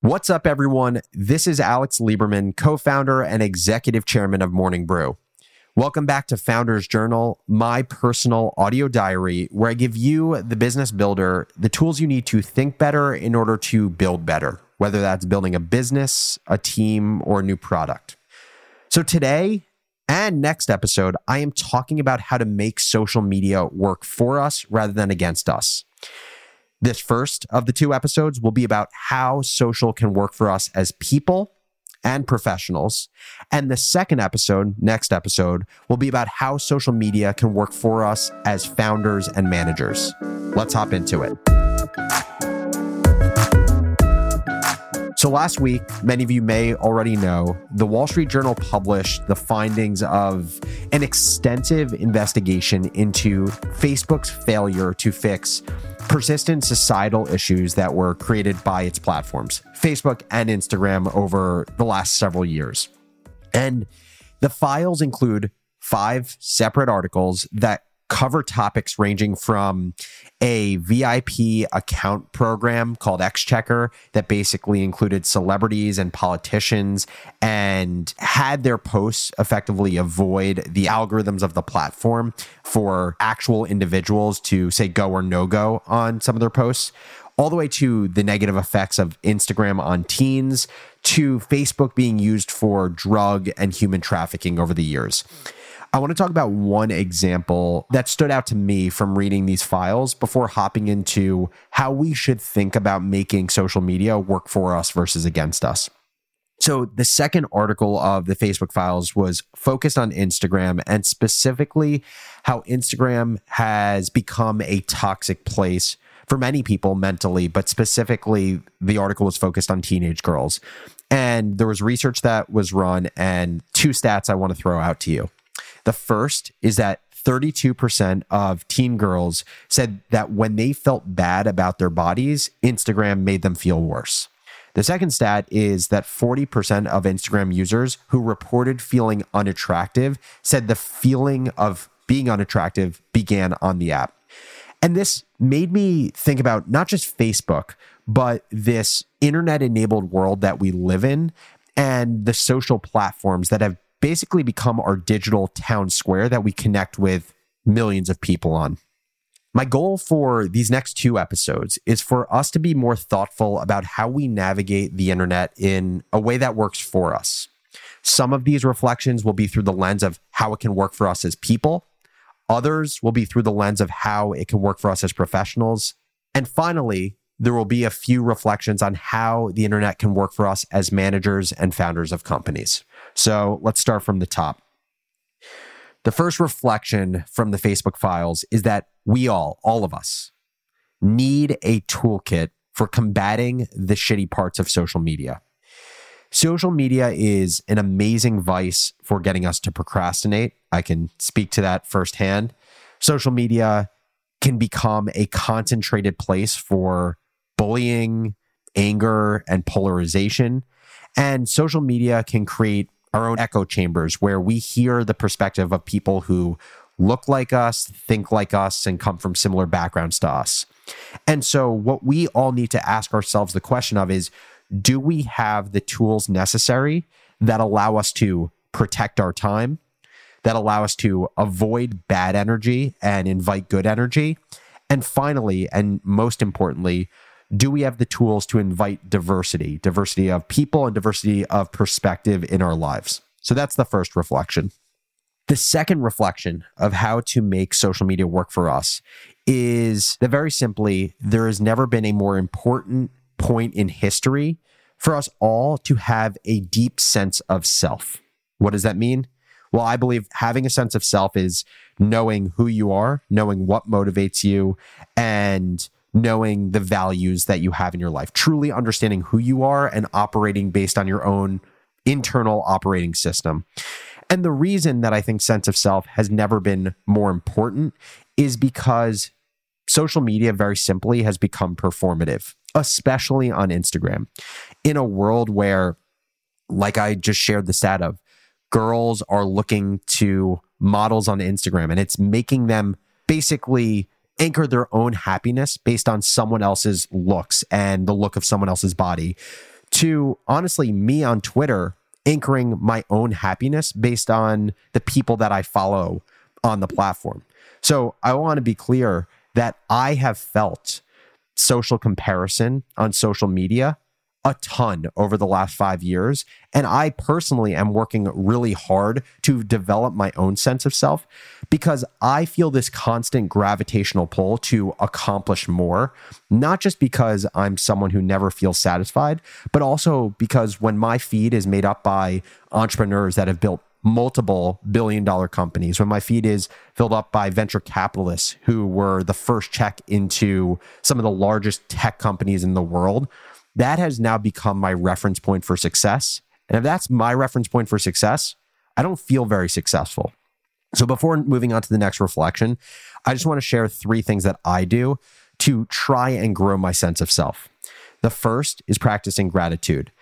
What's up, everyone? This is Alex Lieberman, co founder and executive chairman of Morning Brew. Welcome back to Founders Journal, my personal audio diary, where I give you, the business builder, the tools you need to think better in order to build better, whether that's building a business, a team, or a new product. So today and next episode, I am talking about how to make social media work for us rather than against us. This first of the two episodes will be about how social can work for us as people and professionals. And the second episode, next episode, will be about how social media can work for us as founders and managers. Let's hop into it. So, last week, many of you may already know, the Wall Street Journal published the findings of an extensive investigation into Facebook's failure to fix persistent societal issues that were created by its platforms, Facebook and Instagram, over the last several years. And the files include five separate articles that cover topics ranging from a VIP account program called XCheck that basically included celebrities and politicians and had their posts effectively avoid the algorithms of the platform for actual individuals to say go or no go on some of their posts all the way to the negative effects of Instagram on teens to Facebook being used for drug and human trafficking over the years. I want to talk about one example that stood out to me from reading these files before hopping into how we should think about making social media work for us versus against us. So, the second article of the Facebook files was focused on Instagram and specifically how Instagram has become a toxic place for many people mentally, but specifically, the article was focused on teenage girls. And there was research that was run, and two stats I want to throw out to you. The first is that 32% of teen girls said that when they felt bad about their bodies, Instagram made them feel worse. The second stat is that 40% of Instagram users who reported feeling unattractive said the feeling of being unattractive began on the app. And this made me think about not just Facebook, but this internet enabled world that we live in and the social platforms that have basically become our digital town square that we connect with millions of people on. My goal for these next two episodes is for us to be more thoughtful about how we navigate the internet in a way that works for us. Some of these reflections will be through the lens of how it can work for us as people. Others will be through the lens of how it can work for us as professionals. And finally, there will be a few reflections on how the internet can work for us as managers and founders of companies. So let's start from the top. The first reflection from the Facebook files is that we all, all of us, need a toolkit for combating the shitty parts of social media. Social media is an amazing vice for getting us to procrastinate. I can speak to that firsthand. Social media can become a concentrated place for bullying, anger, and polarization. And social media can create our own echo chambers where we hear the perspective of people who look like us, think like us, and come from similar backgrounds to us. And so, what we all need to ask ourselves the question of is do we have the tools necessary that allow us to protect our time, that allow us to avoid bad energy and invite good energy? And finally, and most importantly, do we have the tools to invite diversity, diversity of people and diversity of perspective in our lives? So that's the first reflection. The second reflection of how to make social media work for us is that very simply, there has never been a more important point in history for us all to have a deep sense of self. What does that mean? Well, I believe having a sense of self is knowing who you are, knowing what motivates you, and knowing the values that you have in your life, truly understanding who you are and operating based on your own internal operating system. And the reason that I think sense of self has never been more important is because social media, very simply, has become performative, especially on Instagram. In a world where, like I just shared the stat of, girls are looking to models on Instagram and it's making them basically anchor their own happiness based on someone else's looks and the look of someone else's body to honestly me on Twitter anchoring my own happiness based on the people that I follow on the platform. So I want to be clear that I have felt social comparison on social media a ton over the last five years. And I personally am working really hard to develop my own sense of self because I feel this constant gravitational pull to accomplish more, not just because I'm someone who never feels satisfied, but also because when my feed is made up by entrepreneurs that have built multiple billion dollar companies, when my feed is filled up by venture capitalists who were the first check into some of the largest tech companies in the world, that has now become my reference point for success. And if that's my reference point for success, I don't feel very successful. So before moving on to the next reflection, I just want to share three things that I do to try and grow my sense of self. The first is practicing gratitude,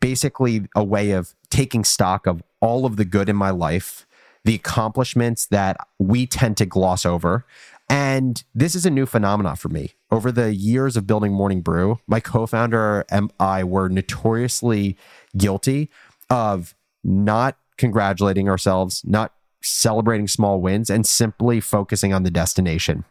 basically, a way of taking stock of all of the good in my life, the accomplishments that we tend to gloss over, and this is a new phenomenon for me. Over the years of building Morning Brew, my co founder and I were notoriously guilty of not congratulating ourselves, not celebrating small wins, and simply focusing on the destination.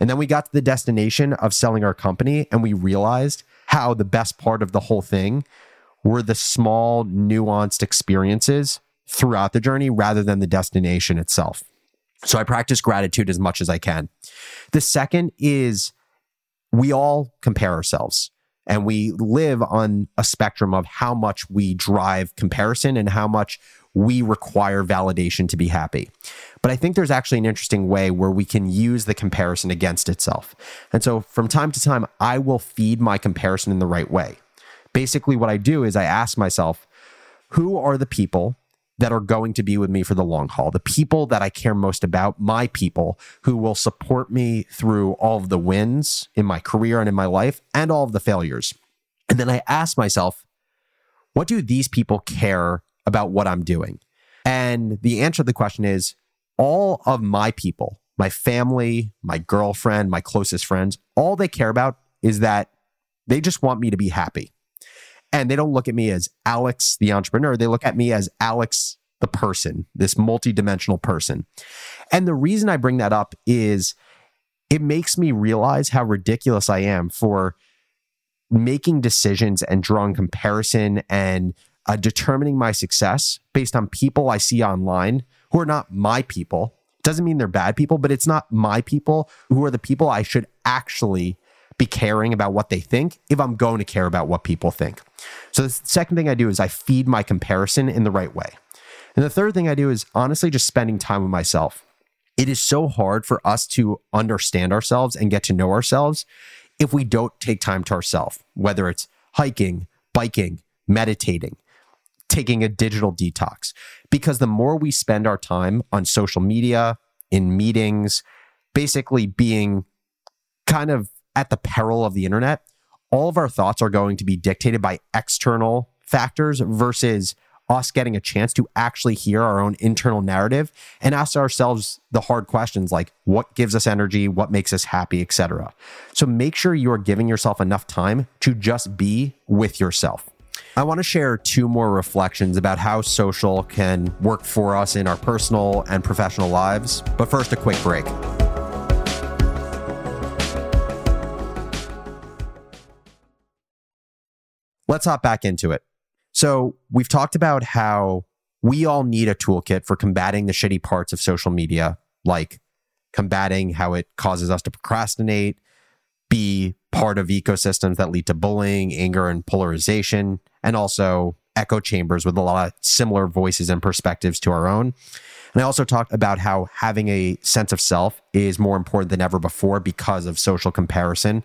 And then we got to the destination of selling our company, and we realized how the best part of the whole thing were the small, nuanced experiences throughout the journey rather than the destination itself. So I practice gratitude as much as I can. The second is we all compare ourselves and we live on a spectrum of how much we drive comparison and how much we require validation to be happy. But I think there's actually an interesting way where we can use the comparison against itself. And so from time to time, I will feed my comparison in the right way. Basically, what I do is I ask myself, who are the people that are going to be with me for the long haul, the people that I care most about, my people who will support me through all of the wins in my career and in my life and all of the failures. And then I ask myself, what do these people care about what I'm doing? And the answer to the question is all of my people, my family, my girlfriend, my closest friends, all they care about is that they just want me to be happy. And they don't look at me as Alex, the entrepreneur. They look at me as Alex, the person, this multidimensional person. And the reason I bring that up is it makes me realize how ridiculous I am for making decisions and drawing comparison and uh, determining my success based on people I see online who are not my people. Doesn't mean they're bad people, but it's not my people who are the people I should actually be caring about what they think if I'm going to care about what people think. So the second thing I do is I feed my comparison in the right way. And the third thing I do is honestly just spending time with myself. It is so hard for us to understand ourselves and get to know ourselves if we don't take time to ourselves, whether it's hiking, biking, meditating, taking a digital detox. Because the more we spend our time on social media, in meetings, basically being kind of at the peril of the internet, all of our thoughts are going to be dictated by external factors versus us getting a chance to actually hear our own internal narrative and ask ourselves the hard questions like what gives us energy, what makes us happy, etc. So make sure you are giving yourself enough time to just be with yourself. I want to share two more reflections about how social can work for us in our personal and professional lives. But first, a quick break. Let's hop back into it. So, we've talked about how we all need a toolkit for combating the shitty parts of social media, like combating how it causes us to procrastinate, be part of ecosystems that lead to bullying, anger, and polarization, and also echo chambers with a lot of similar voices and perspectives to our own. And I also talked about how having a sense of self is more important than ever before because of social comparison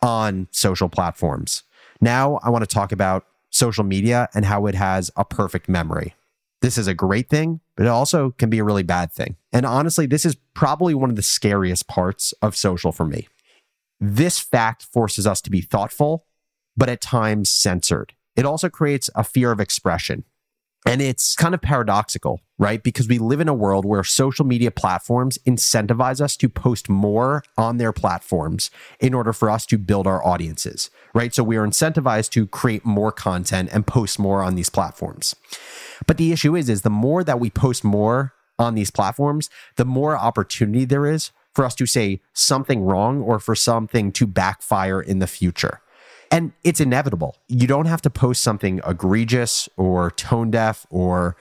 on social platforms. Now, I want to talk about social media and how it has a perfect memory. This is a great thing, but it also can be a really bad thing. And honestly, this is probably one of the scariest parts of social for me. This fact forces us to be thoughtful, but at times censored. It also creates a fear of expression. And it's kind of paradoxical, right? Because we live in a world where social media platforms incentivize us to post more on their platforms in order for us to build our audiences, right? So we are incentivized to create more content and post more on these platforms. But the issue is, is the more that we post more on these platforms, the more opportunity there is for us to say something wrong or for something to backfire in the future. And it's inevitable. You don't have to post something egregious or tone deaf or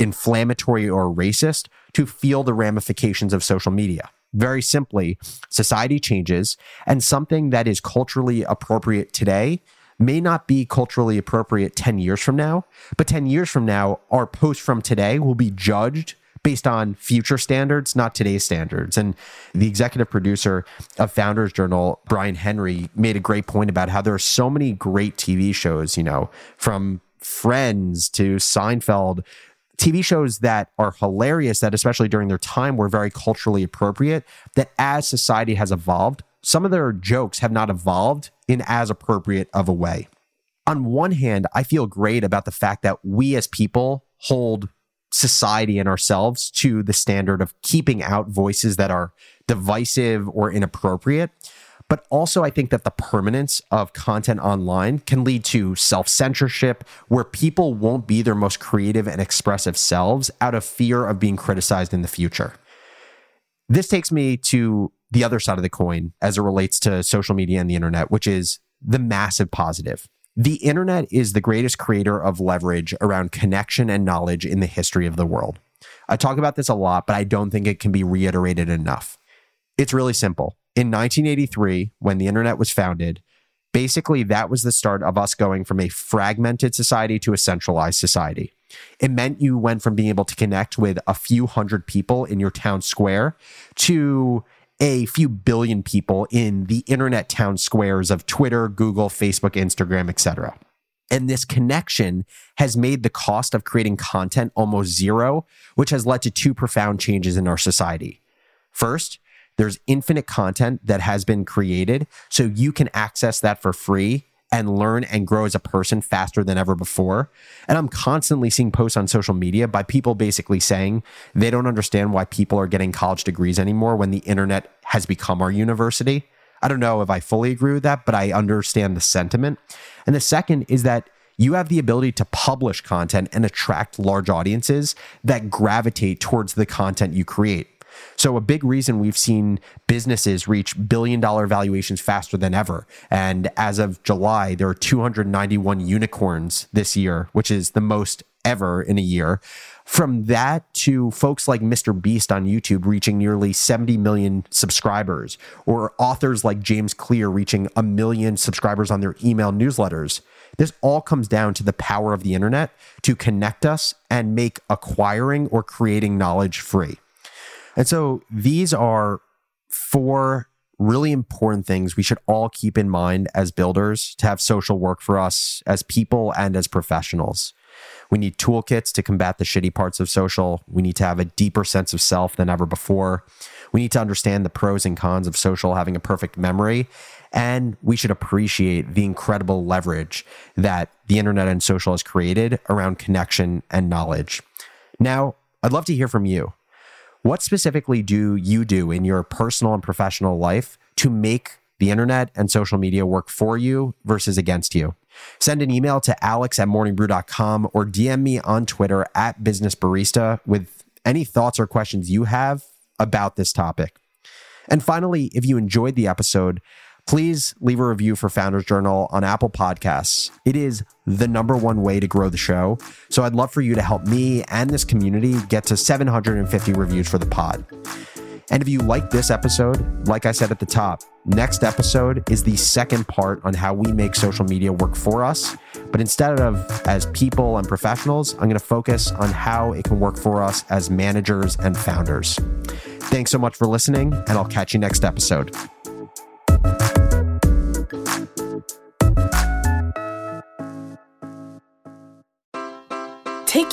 inflammatory or racist to feel the ramifications of social media. Very simply, society changes, and something that is culturally appropriate today may not be culturally appropriate 10 years from now, but 10 years from now, our post from today will be judged based on future standards, not today's standards. And the executive producer of Founders Journal, Brian Henry, made a great point about how there are so many great TV shows, you know, from Friends to Seinfeld, TV shows that are hilarious, that especially during their time were very culturally appropriate, that as society has evolved, some of their jokes have not evolved in as appropriate of a way. On one hand, I feel great about the fact that we as people hold society and ourselves to the standard of keeping out voices that are divisive or inappropriate. But also, I think that the permanence of content online can lead to self censorship, where people won't be their most creative and expressive selves out of fear of being criticized in the future. This takes me to the other side of the coin as it relates to social media and the internet, which is the massive positive. The internet is the greatest creator of leverage around connection and knowledge in the history of the world. I talk about this a lot, but I don't think it can be reiterated enough. It's really simple. In 1983, when the internet was founded, basically that was the start of us going from a fragmented society to a centralized society. It meant you went from being able to connect with a few hundred people in your town square to a few billion people in the internet town squares of Twitter, Google, Facebook, Instagram, etc. And this connection has made the cost of creating content almost zero, which has led to two profound changes in our society. First, there's infinite content that has been created, so you can access that for free and learn and grow as a person faster than ever before. And I'm constantly seeing posts on social media by people basically saying they don't understand why people are getting college degrees anymore when the internet has become our university. I don't know if I fully agree with that, but I understand the sentiment. And the second is that you have the ability to publish content and attract large audiences that gravitate towards the content you create. So, a big reason we've seen businesses reach billion dollar valuations faster than ever. And as of July, there are 291 unicorns this year, which is the most ever in a year. From that to folks like Mr. Beast on YouTube reaching nearly 70 million subscribers, or authors like James Clear reaching a million subscribers on their email newsletters. This all comes down to the power of the internet to connect us and make acquiring or creating knowledge free. And so these are four really important things we should all keep in mind as builders to have social work for us as people and as professionals. We need toolkits to combat the shitty parts of social. We need to have a deeper sense of self than ever before. We need to understand the pros and cons of social having a perfect memory. And we should appreciate the incredible leverage that the internet and social has created around connection and knowledge. Now, I'd love to hear from you. What specifically do you do in your personal and professional life to make the internet and social media work for you versus against you? Send an email to alex at morningbrew.com or DM me on Twitter at business barista with any thoughts or questions you have about this topic. And finally, if you enjoyed the episode, please leave a review for Founders Journal on Apple Podcasts. It is the number one way to grow the show. So I'd love for you to help me and this community get to 750 reviews for the pod. And if you like this episode, like I said at the top, next episode is the second part on how we make social media work for us. But instead of as people and professionals, I'm going to focus on how it can work for us as managers and founders. Thanks so much for listening, and I'll catch you next episode.